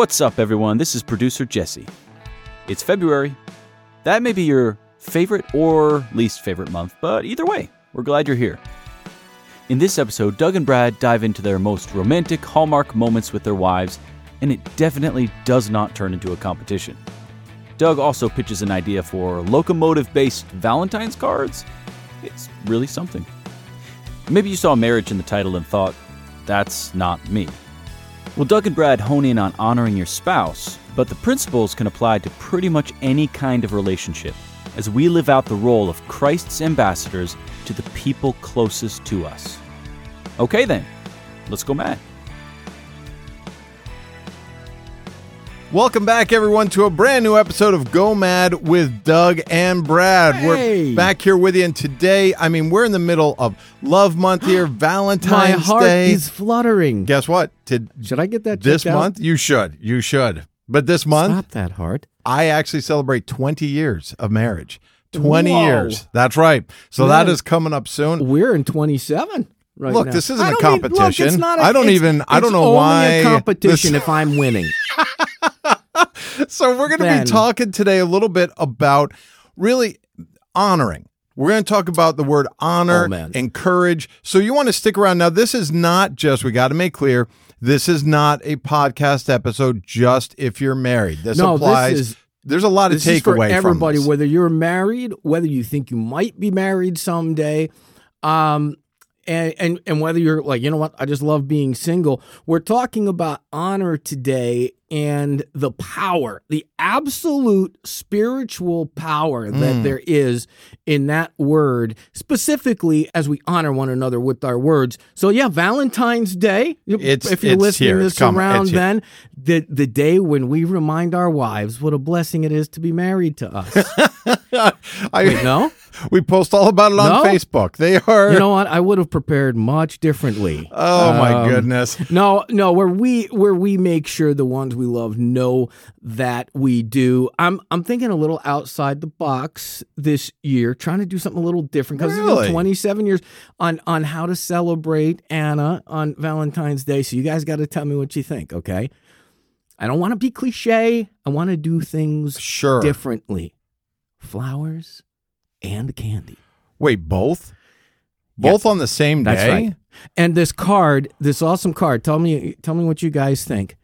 What's up, everyone? This is producer Jesse. It's February. That may be your favorite or least favorite month, but either way, we're glad you're here. In this episode, Doug and Brad dive into their most romantic Hallmark moments with their wives, and it definitely does not turn into a competition. Doug also pitches an idea for locomotive based Valentine's cards. It's really something. Maybe you saw marriage in the title and thought, that's not me. Well, Doug and Brad hone in on honoring your spouse, but the principles can apply to pretty much any kind of relationship as we live out the role of Christ's ambassadors to the people closest to us. Okay, then, let's go mad. Welcome back, everyone, to a brand new episode of Go Mad with Doug and Brad. Hey. We're back here with you, and today, I mean, we're in the middle of Love Month here, Valentine's Day. My heart Day. is fluttering. Guess what? To Should I get that this checked out? month, you should, you should. But this month, Stop that heart. I actually celebrate 20 years of marriage. 20 Whoa. years. That's right. So Man. that is coming up soon. We're in 27 right Look, now. this isn't a don't mean- look, competition. it's not a- I don't it's- even- I don't it's know only why a competition this- if I'm winning. So we're going to Ben. be talking today a little bit about really honoring. We're going to talk about the word honor, Oh, man. encourage. So you want to stick around. Now, this is not just, we got to make clear, this is not a podcast episode just if you're married. This No, this applies. is- there's a lot of This is for takeaway everybody, from this. whether you're married, whether you think you might be married someday, um, and, and and whether you're like, you know what, I just love being single. We're talking about honor today and the power, the absolute spiritual power Mm. that there is in that word, specifically as we honor one another with our words. So yeah, Valentine's Day. It's- if you're listening here. this It's around then, the the day when we remind our wives what a blessing it is to be married to us. I, Wait, no, we post all about it on No? Facebook. They are. you know what? I would have prepared much differently. oh my Um, goodness. No, no, where we where we make sure the ones we love know that we do. I'm I'm thinking a little outside the box this year, trying to do something a little different because Really? 27 years on on how to celebrate Anna on Valentine's Day. So you guys got to tell me what you think, okay? I don't want to be cliche. I want to do things Sure. differently. Flowers and candy. Wait, both? Yeah. Both on the same That's day? right. And this card, this awesome card. Tell me, tell me what you guys think,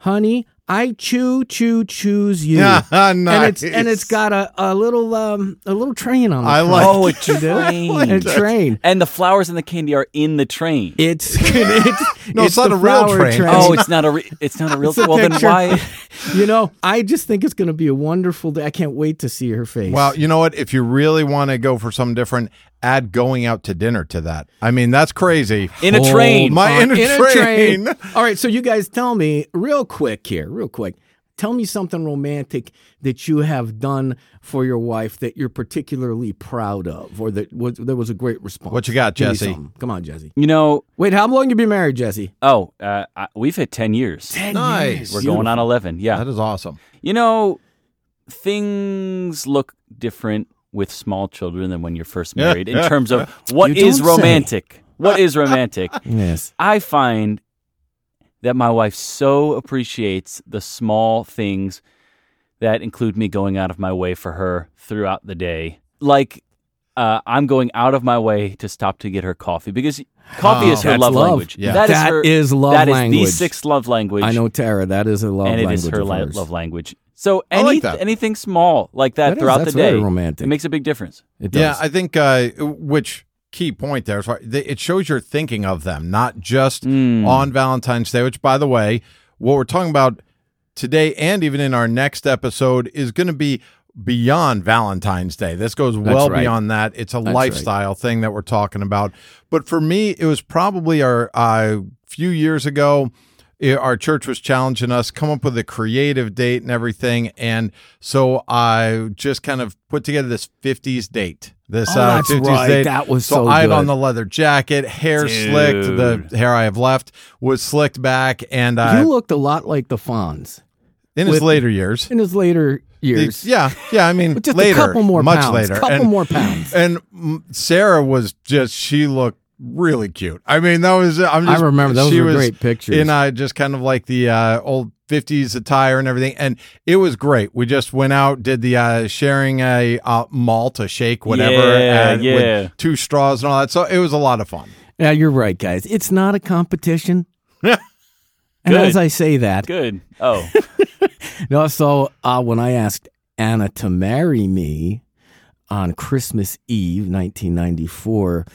honey. I choo choo choose you. Yeah, And it's and it's got a, a little um a little train on the I front. like Oh, a You do? train. a train. And the flowers and the candy are in the train. It's it's, No, it's not a real flower train. oh, it's not a re- it's not a real It's a Well, then why? you know, I just think it's going to be a wonderful day. I can't wait to see her face. Well, you know what? If you really want to go for something different, add going out to dinner to that. I mean, that's crazy. In a Hold train. My on. inner In a train. All right, so you guys tell me real quick here, real quick. Tell me something romantic that you have done for your wife that you're particularly proud of, or that was there was a great response. What you got, Jesse? Come on, Jesse. You know, Wait, how long you been married, Jesse? oh, uh, I, we've hit 10 years. Ten Nice. We're going on 11. Yeah. That is awesome. You know, things look different with small children than when you're first married in terms of what You is don't say. romantic. What is romantic? Yes. I find that my wife so appreciates the small things that include me going out of my way for her throughout the day. Like, uh, I'm going out of my way to stop to get her coffee because coffee Oh, is her love, love. language. Yeah. That is her, is love That is language. the sixth love language. I know Tara. That is a love language. and it language is her of li- love language. So I like any, anything small like that, That is- throughout that's the day, very romantic. it makes a big difference. It does. Yeah, I think uh, which key point there is right, they- it shows you're thinking of them, not just Mm. on Valentine's Day. Which, by the way, what we're talking about today and even in our next episode is going to be beyond Valentine's Day. This goes well right. beyond that. It's a right. lifestyle thing that we're talking about. But for me, it was probably our uh, few years ago. I- Our church was challenging us come up with a creative date and everything, and so I just kind of put together this '50s date. This Oh, uh, that's 50s right. date. That was so so I had on the leather jacket, hair slicked. The hair I have left was slicked back, and uh, you looked a lot like the Fonz in his with- later years, in his later years. yeah, yeah. I mean, just later, a couple more much pounds. later, couple and, more pounds. And Sarah was just she looked really cute. I mean, that was I'm I remember those she were was great pictures. in I just kind of like the uh, old 50s attire and everything. And it was great. We just went out, did the uh, sharing a uh, malt, a shake, whatever, Yeah, and yeah. with two straws and all that. So it was a lot of fun. Yeah, you're right, guys. It's not a competition. and as I say that, Good. Oh, no. So uh, when I asked Anna to marry me on Christmas Eve, 1994,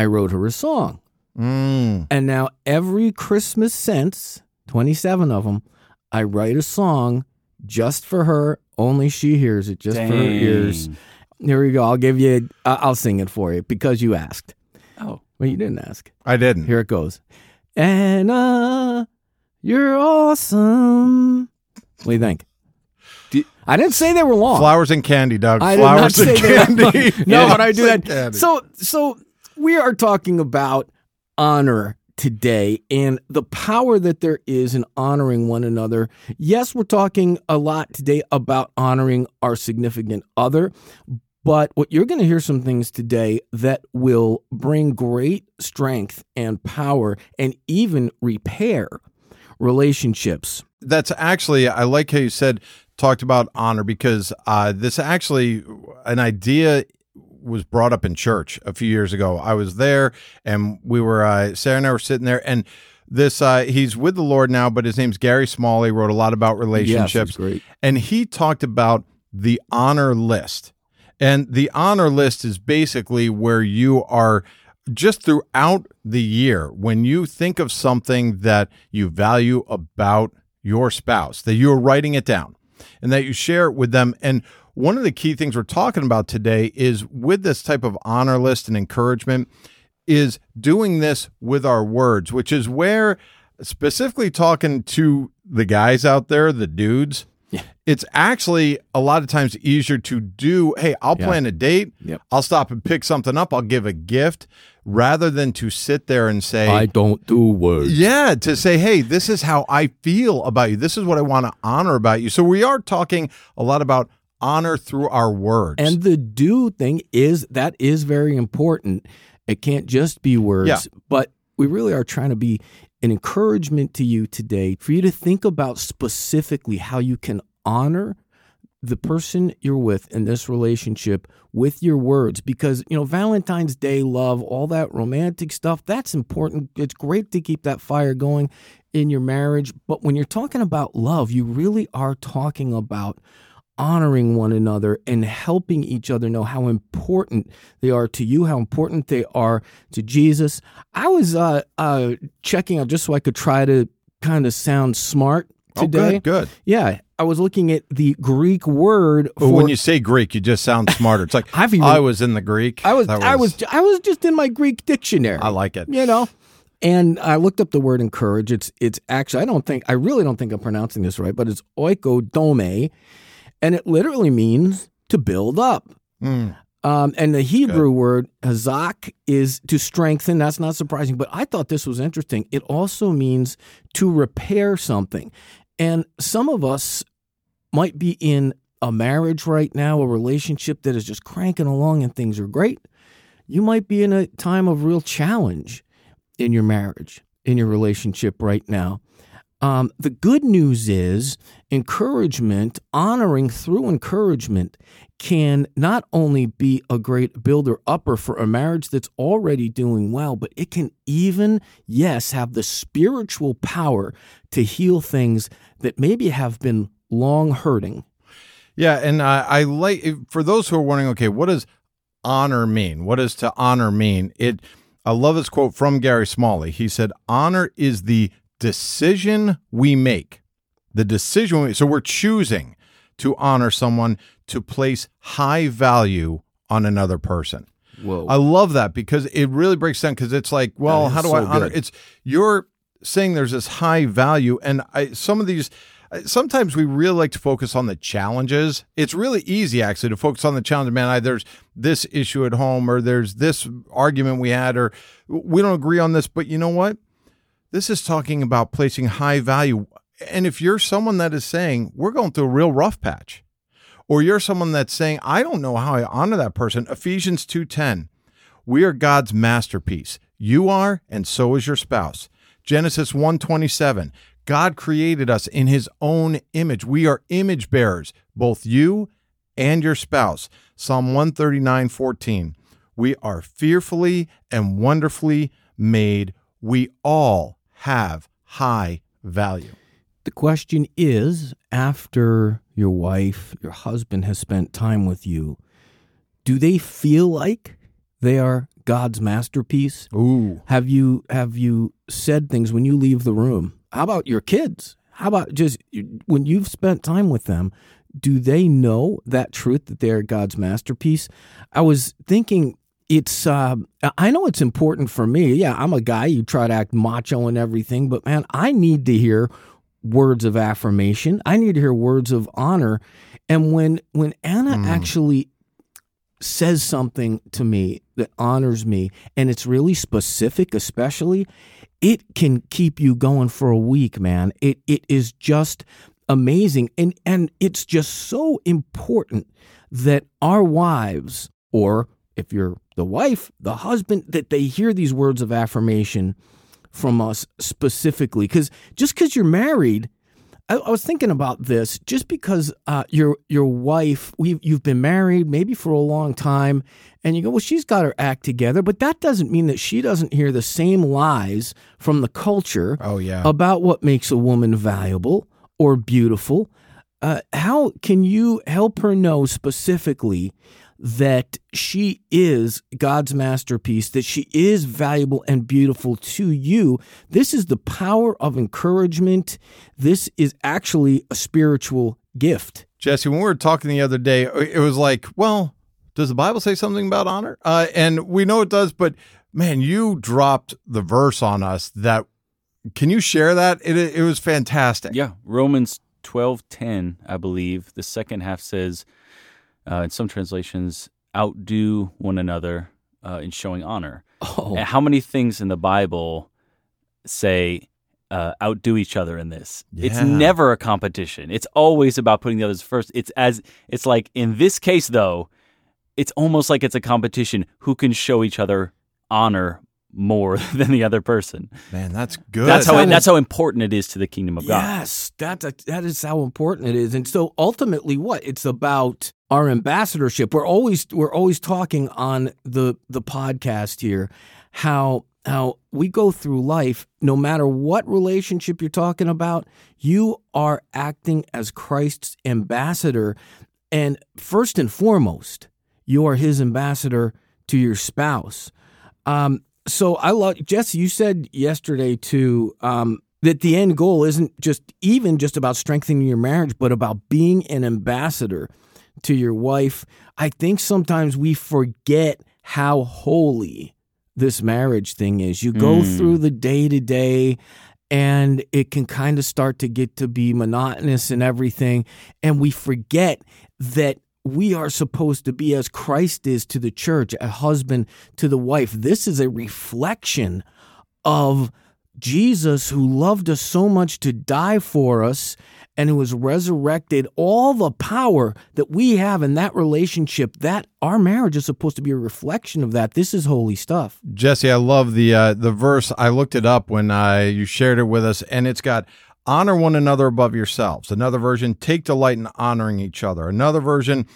I wrote her a song. Mm. And now every Christmas since, 27 of them, I write a song just for her. Only she hears it, just for her ears. dang. Here we go. I'll give you. Uh, I'll sing it for you because you asked. Oh, Well, you didn't ask. I didn't. Here it goes. Anna, you're awesome. What do you think? I didn't say they were long. Flowers and candy, Doug. I Flowers and candy. No, but I do that. candy. So, so we are talking about honor today and the power that there is in honoring one another. Yes, we're talking a lot today about honoring our significant other, but what you're going to hear some things today that will bring great strength and power and even repair relationships. that's actually I like how you said talked about honor because uh, this actually an idea was brought up in church a few years ago. I was there and we were uh, Sarah and I were sitting there and this uh, he's with the Lord now, but his name's Gary Smalley. Wrote a lot about relationships, Yes, great. and he talked about the honor list. And the honor list is basically where you are just throughout the year when you think of something that you value about your spouse, that you're writing it down and that you share it with them. And one of the key things we're talking about today is with this type of honor list and encouragement is doing this with our words, which is where specifically talking to the guys out there, the dudes, yeah. it's actually a lot of times easier to do, hey, I'll Yeah. plan a date, Yep. I'll stop and pick something up, I'll give a gift, rather than to sit there and say, I don't do words. yeah, to say, hey, this is how I feel about you. This is what I want to honor about you. So we are talking a lot about honor through our words. And the do thing is that is very important. It can't just be words, Yeah. but we really are trying to be an encouragement to you today for you to think about specifically how you can honor the person you're with in this relationship with your words because you know Valentine's Day love all that romantic stuff that's important it's great to keep that fire going in your marriage but when you're talking about love you really are talking about honoring one another and helping each other know how important they are to you, how important they are to Jesus. I was uh, uh, checking out just so I could try to kind of sound smart oh, today. good, good. Yeah, I was looking at the Greek word But for. when you say Greek, you just sound smarter. It's like even- I was in the Greek. I was, That I was, I was just in my Greek dictionary. I like it. you know. And I looked up the word encourage. It's it's actually I don't think I really don't think I'm pronouncing this right, but it's oikodome, and it literally means to build up. Mm. Um, and the Hebrew word hazak is to strengthen. That's not surprising, but I thought this was interesting. It also means to repair something. And some of us might be in a marriage right now, a relationship that is just cranking along and things are great. You might be in a time of real challenge in your marriage, in your relationship right now. Um, the good news is encouragement, honoring through encouragement, can not only be a great builder upper for a marriage that's already doing well, but it can even, yes, have the spiritual power to heal things that maybe have been long hurting. Yeah, and I, I like for those who are wondering, okay, what does honor mean? What does to honor mean? It. I love this quote from Gary Smalley. He said, "Honor is the decision we make. The decision. We, so we're choosing to honor someone to place high value on another person." Whoa. I love that because it really breaks down because it's like, well, how do so I honor? good. It's you're saying there's this high value, and I some of these. uh, Sometimes we really like to focus on the challenges. It's really easy actually to focus on the challenge. Man, I, there's this issue at home, or there's this argument we had, or we don't agree on this. But you know what? This is talking about placing high value. And if you're someone that is saying we're going through a real rough patch, or you're someone that's saying I don't know how I honor that person, Ephesians 2:10. We are God's masterpiece. You are and so is your spouse. Genesis 1:27. God created us in his own image. We are image bearers, both you and your spouse. Psalm 139:14. We are fearfully and wonderfully made. We all have high value. The question is after your wife, your husband has spent time with you, do they feel like they are God's masterpiece? Ooh. Have you have you said things when you leave the room? How about your kids? How about just when you've spent time with them, do they know that truth that they're God's masterpiece? I was thinking it's uh, I know it's important for me. Yeah, I'm a guy. You try to act macho and everything, but man, I need to hear words of affirmation. I need to hear words of honor. And when when Anna mm. actually says something to me that honors me and it's really specific especially it can keep you going for a week man it it is just amazing and and it's just so important that our wives or if you're the wife the husband that they hear these words of affirmation from us specifically cuz just cuz you're married I, I was thinking about this just because uh, your your wife, you've been married maybe for a long time, and you go, well, she's got her act together, but that doesn't mean that she doesn't hear the same lies from the culture. Oh yeah, about what makes a woman valuable or beautiful. Uh, how can you help her know specifically that she is God's masterpiece, that she is valuable and beautiful to you. This is the power of encouragement. This is actually a spiritual gift. Jesse, when we were talking the other day, it was like, well, does the Bible say something about honor? Uh, and we know it does, but man, you dropped the verse on us that. Can you share that? It, it was fantastic. Yeah. Romans 12 10, I believe. The second half says, uh, in some translations, outdo one another uh, in showing honor. Oh. And how many things in the Bible say uh, outdo each other in this? Yeah. It's never a competition. It's always about putting the others first. It's as it's like in this case though, it's almost like it's a competition who can show each other honor more than the other person. Man, that's good. That's how it, that's how important it is to the kingdom of God. Yes, that's that is how important it is. And so ultimately, what it's about our ambassadorship. We're always we're always talking on the the podcast here how how we go through life no matter what relationship you're talking about you are acting as Christ's ambassador. And first and foremost you are his ambassador to your spouse. Um, so I love Jesse you said yesterday too um, that the end goal isn't just even just about strengthening your marriage but about being an ambassador to your wife. I think sometimes we forget how holy this marriage thing is. You go mm. through the day to day and it can kind of start to get to be monotonous and everything. And we forget that we are supposed to be as Christ is to the church, a husband to the wife. This is a reflection of Jesus who loved us so much to die for us and who was resurrected, all the power that we have in that relationship, that our marriage is supposed to be a reflection of that. This is holy stuff. Jesse, I love the uh, the verse. I looked it up when uh, you shared it with us, and it's got honor one another above yourselves. Another version, take delight in honoring each other. Another version,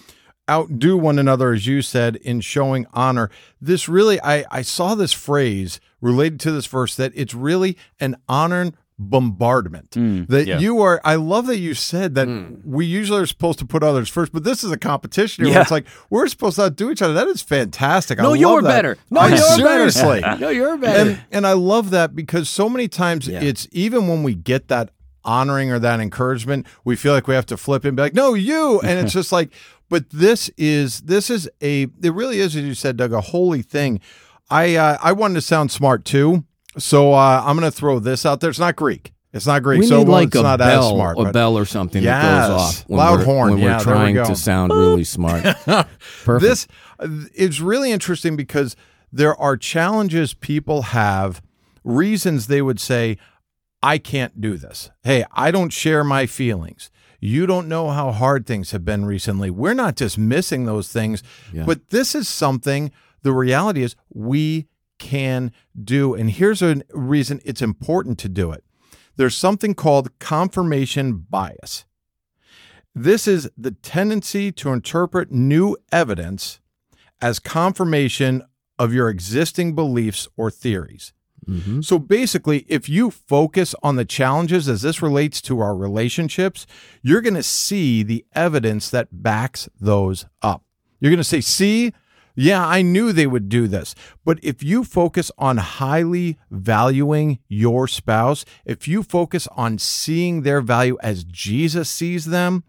outdo one another, as you said, in showing honor. This really, I, I saw this phrase related to this verse that it's really an honor bombardment mm, that yeah. you are i love that you said that mm. we usually are supposed to put others first but this is a competition yeah. it's like we're supposed to outdo each other that is fantastic no I you're better no I, you're seriously better. no you're better and, and, i love that because so many times yeah. it's even when we get that honoring or that encouragement we feel like we have to flip and be like no you and it's just like but this is this is a it really is as you said doug a holy thing i uh, i wanted to sound smart too so uh, I'm going to throw this out there. It's not Greek. It's not Greek. We so need like it's a not bell, as smart. a bell or something yes, that goes off. When loud we're, horn. when yeah, we're trying we to sound really smart. Perfect. This is really interesting because there are challenges people have, reasons they would say, "I can't do this." Hey, I don't share my feelings. You don't know how hard things have been recently. We're not dismissing those things, yeah. but this is something. The reality is we can do. And here's a reason it's important to do it. there's something called confirmation bias. This is the tendency to interpret new evidence as confirmation of your existing beliefs or theories. Mm-hmm. So basically, if you focus on the challenges as this relates to our relationships, you're going to see the evidence that backs those up. You're going to say, see, yeah, I knew they would do this. But if you focus on highly valuing your spouse, if you focus on seeing their value as Jesus sees them,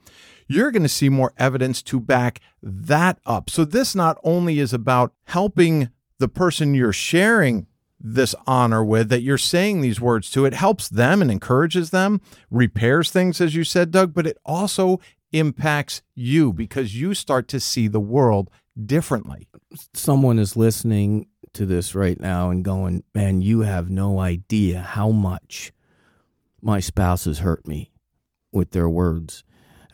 you're going to see more evidence to back that up. So this not only is about helping the person you're sharing this honor with that you're saying these words to it helps them and encourages them repairs things as you said Doug but it also impacts you because you start to see the world differently Someone is listening to this right now and going, man, you have no idea how much my spouse has hurt me with their words.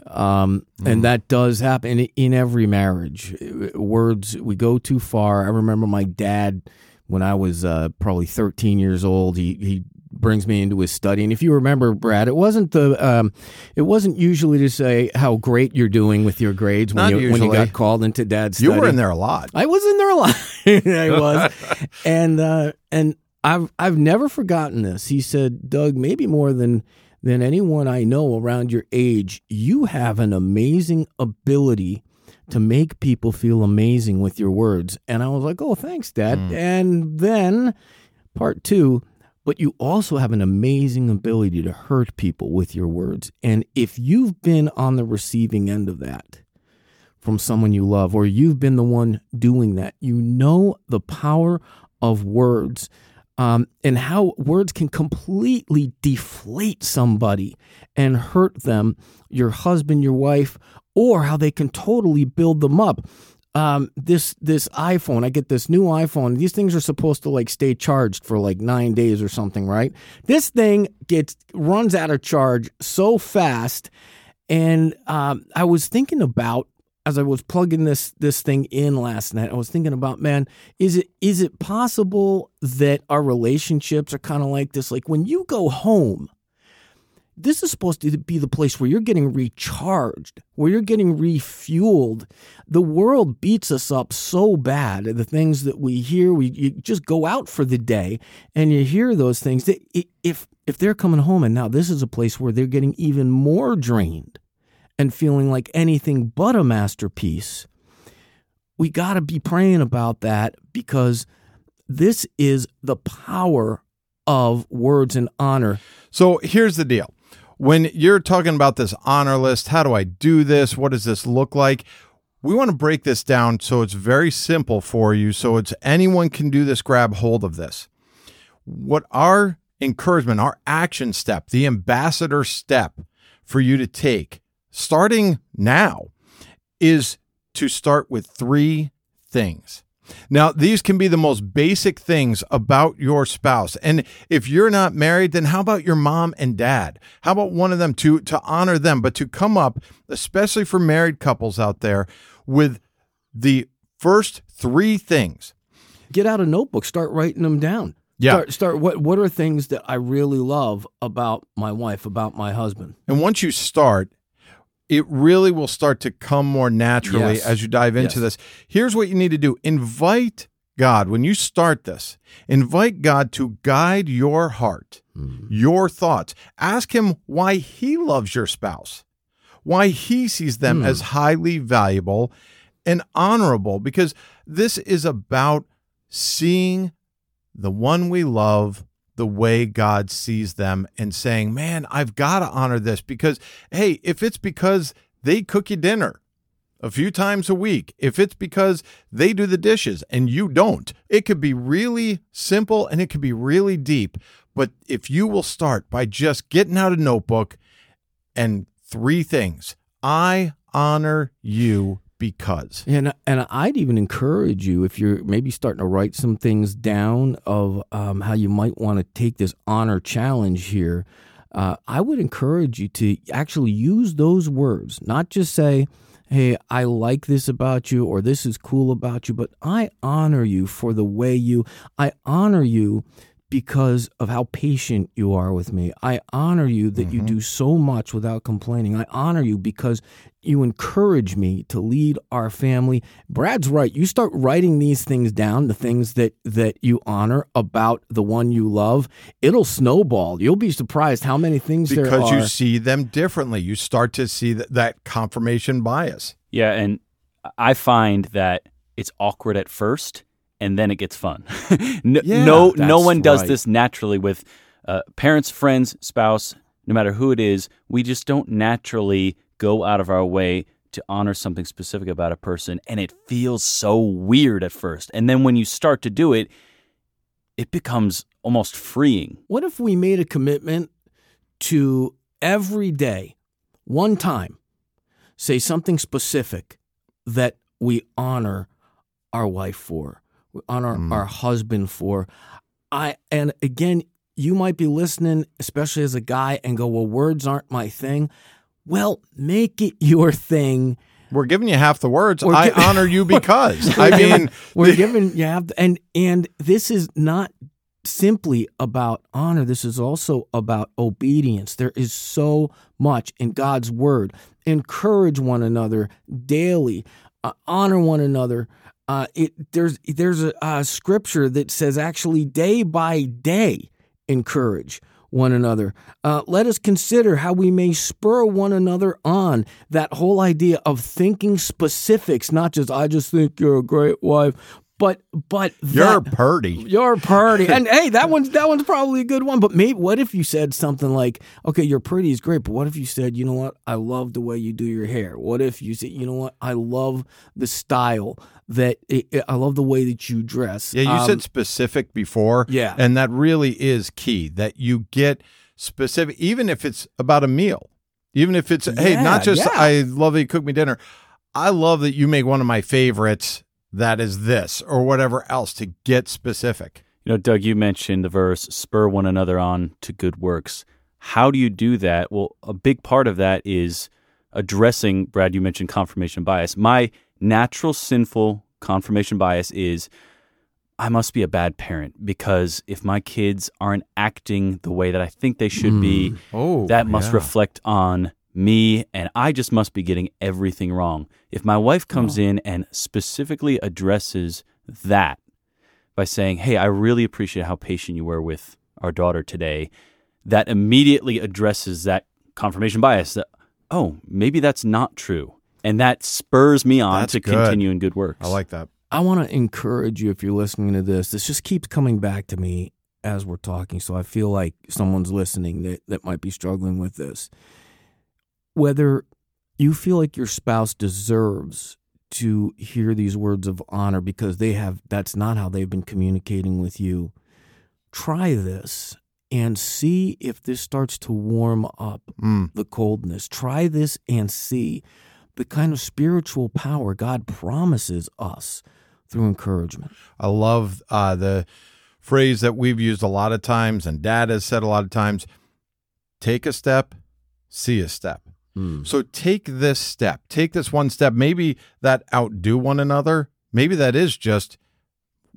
Um, And that does happen in, in every marriage. Words, we go too far. I remember my dad, when I was uh, probably 13 years old, he, he brings me into his study. And if you remember, Brad, it wasn't the um, it wasn't usually to say how great you're doing with your grades when Not you when you got called into dad's you study. were in there a lot I was in there a lot. I was, and uh, and I've I've never forgotten this. He said, Doug, maybe more than than anyone I know around your age, you have an amazing ability to make people feel amazing with your words. And I was like, oh, thanks, Dad. And then part two. But you also have an amazing ability to hurt people with your words. And if you've been on the receiving end of that, from someone you love, or you've been the one doing that. You know the power of words um, and how words can completely deflate somebody and hurt them, your husband, your wife, or how they can totally build them up. Um, this this iPhone, I get this new iPhone. These things are supposed to like stay charged for like nine days or something, right? This thing gets runs out of charge so fast, and um, I was thinking about as I was plugging this this thing in last night, I was thinking about, man, is it is it possible that our relationships are kind of like this? Like when you go home, this is supposed to be the place where you're getting recharged, where you're getting refueled. The world beats us up so bad. The things that we hear, we you just go out for the day and you hear those things. That if if they're coming home and now this is a place where they're getting even more drained and feeling like anything but a masterpiece, we got to be praying about that because this is the power of words and honor. So here's the deal. When you're talking about this honor list, how do I do this? What does this look like? We want to break this down so it's very simple for you. So it's anyone can do this, grab hold of this. What our encouragement, our action step, the ambassador step for you to take starting now is to start with three things. Now, these can be the most basic things about your spouse. And if you're not married, then how about your mom and dad? How about one of them to to honor them, but to come up, especially for married couples out there, with the first three things. Get out a notebook, start writing them down. Yeah. Start, start what what are things that I really love about my wife, about my husband? And once you start, it really will start to come more naturally Yes. as you dive into Yes. this. Here's what you need to do invite God, when you start this, invite God to guide your heart, hmm. your thoughts. Ask Him why He loves your spouse, why He sees them hmm. as highly valuable and honorable, because this is about seeing the one we love the way God sees them and saying, man, I've got to honor this because, hey, if it's because they cook you dinner a few times a week, if it's because they do the dishes and you don't, it could be really simple and it could be really deep. But if you will start by just getting out a notebook and three things, I honor you because. And and I'd even encourage you if you're maybe starting to write some things down of um, how you might want to take this honor challenge here. Uh, I would encourage you to actually use those words, not just say, "Hey, I like this about you" or "This is cool about you," but I honor you for the way you. I honor you because of how patient you are with me. I honor you that you do so much without complaining. I honor you because you encourage me to lead our family. Brad's right. You start writing these things down, the things that that you honor about the one you love, it'll snowball. You'll be surprised how many things there because you see them differently. You start to see that, that confirmation bias. Yeah, and I find that it's awkward at first, and then it gets fun. no, Yeah, no, no one does right. this naturally with uh, parents, friends, spouse. No matter who it is, we just don't naturally go out of our way to honor something specific about a person, and it feels so weird at first. And then when you start to do it, it becomes almost freeing. What if we made a commitment to every day, one time, say something specific that we honor our wife for, we honor Mm. our husband for? I and again, you might be listening, especially as a guy, and go, "Well, words aren't my thing." Well, make it your thing. We're giving you half the words. We're I honor you because. I mean, we're giving you have and and this is not simply about honor this is also about obedience there is so much in god's word encourage one another daily uh, honor one another uh, it, there's there's a, a scripture that says actually day by day encourage one another. Uh, let us consider how we may spur one another on. That whole idea of thinking specifics, not just I just think you're a great wife, but but you're that- purdy. your party. And hey, that one's that one's probably a good one. But maybe what if you said something like, "Okay, you're pretty is great," but what if you said, "You know what? I love the way you do your hair." What if you said, "You know what? I love the style that I love the way that you dress." Yeah, you Um, said specific before. Yeah. And that really is key that you get specific, even if it's about a meal. Even if it's, hey, not just, yeah. I love that you cook me dinner. I love that you make one of my favorites that is this or whatever else to get specific. You know, Doug, you mentioned the verse, spur one another on to good works. How do you do that? Well, a big part of that is addressing, Brad, you mentioned confirmation bias. My natural sinful confirmation bias is I must be a bad parent because if my kids aren't acting the way that I think they should be, mm. Oh, that must yeah. reflect on me and I just must be getting everything wrong. If my wife comes in and specifically addresses that by saying, Hey, I really appreciate how patient you were with our daughter today, that immediately addresses that confirmation bias that, oh, maybe that's not true. And that spurs me on That's to good. continue in good works. I like that. I want to encourage you if you're listening to this. This just keeps coming back to me as we're talking. So I feel like someone's listening that, that might be struggling with this. Whether you feel like your spouse deserves to hear these words of honor because they have that's not how they've been communicating with you. Try this and see if this starts to warm up Mm. the coldness. Try this and see the kind of spiritual power God promises us through encouragement. I love uh, the phrase that we've used a lot of times and dad has said a lot of times take a step, see a step. So take this step, take this one step. Maybe that outdo one another. Maybe that is just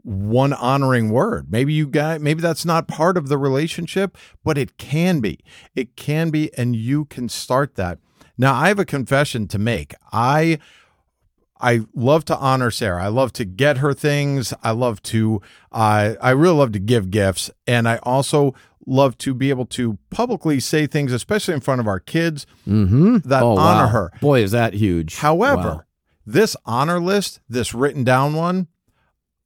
one honoring word. Maybe you got maybe that's not part of the relationship, but it can be. It can be and you can start that. Now, I have a confession to make. I I love to honor Sarah. I love to get her things. I love to uh, I really love to give gifts and I also love to be able to publicly say things especially in front of our kids Mm-hmm. that honor her. Boy, is that huge. However, Wow. this honor list, this written down one,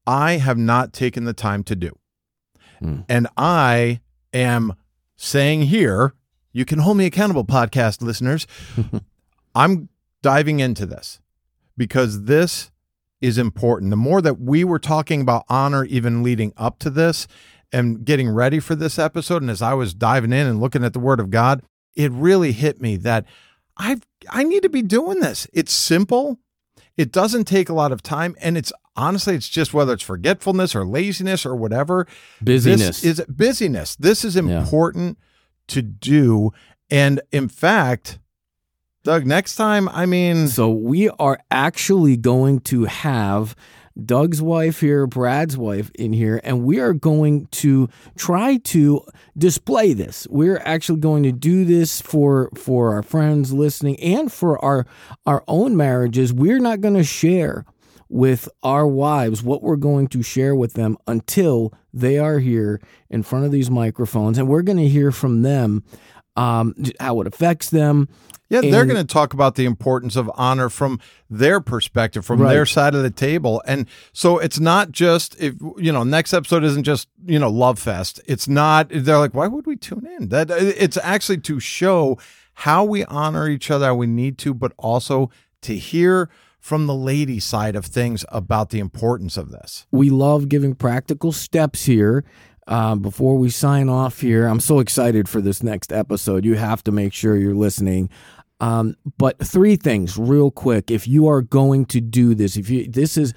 I have not taken the time to do. Hmm. And I am saying here, you can hold me accountable, podcast listeners. I'm diving into this because this is important. The more that we were talking about honor, even leading up to this and getting ready for this episode, and as I was diving in and looking at the Word of God, it really hit me that I've I need to be doing this. It's simple. It doesn't take a lot of time, and it's honestly, it's just whether it's forgetfulness or laziness or whatever. Busyness. This is busyness. This is important to do, and in fact, Doug, next time, I mean, So we are actually going to have Doug's wife here, Brad's wife in here, and we are going to try to display this. We're actually going to do this for for our friends listening and for our our own marriages. We're not going to share with our wives what we're going to share with them until they are here in front of these microphones, and we're going to hear from them um, how it affects them. Yeah, they're going to talk about the importance of honor from their perspective, from Right. their side of the table. And so it's not just if you know, next episode isn't just, you know, love fest. It's not they're like, why would we tune in? That it's actually to show how we honor each other, how we need to, but also to hear from the lady side of things about the importance of this. we love giving practical steps here. Uh, before we sign off here, I'm so excited for this next episode. You have to make sure you're listening. Um, but three things, real quick. If you are going to do this, if you this is,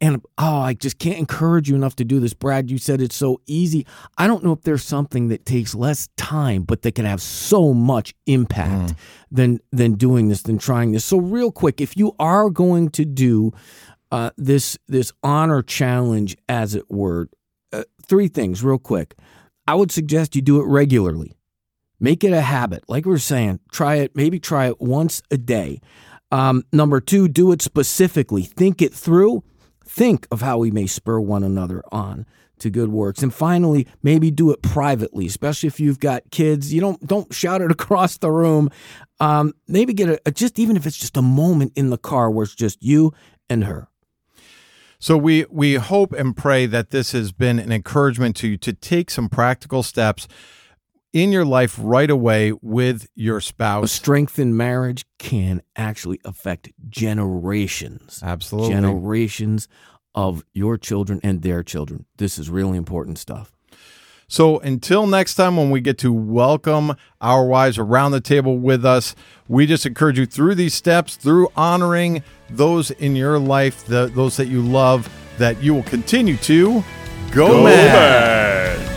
and oh, I just can't encourage you enough to do this, Brad. You said it's so easy. I don't know if there's something that takes less time, but that can have so much impact than than doing this, than trying this. So, real quick, if you are going to do uh, this this honor challenge, as it were, uh, three things real quick. I would suggest you do it regularly. Make it a habit. Like we are saying, try it, maybe try it once a day. Um, number two, do it specifically. Think it through. Think of how we may spur one another on to good works. And finally, maybe do it privately, especially if you've got kids. You don't don't shout it across the room. Um, maybe get a, a just even if it's just a moment in the car where it's just you and her. So we we hope and pray that this has been an encouragement to you to take some practical steps in your life right away with your spouse. A strengthened marriage can actually affect generations. Absolutely. Generations of your children and their children. This is really important stuff. So until next time, when we get to welcome our wives around the table with us, we just encourage you through these steps, through honoring those in your life, the, those that you love, that you will continue to go, mad.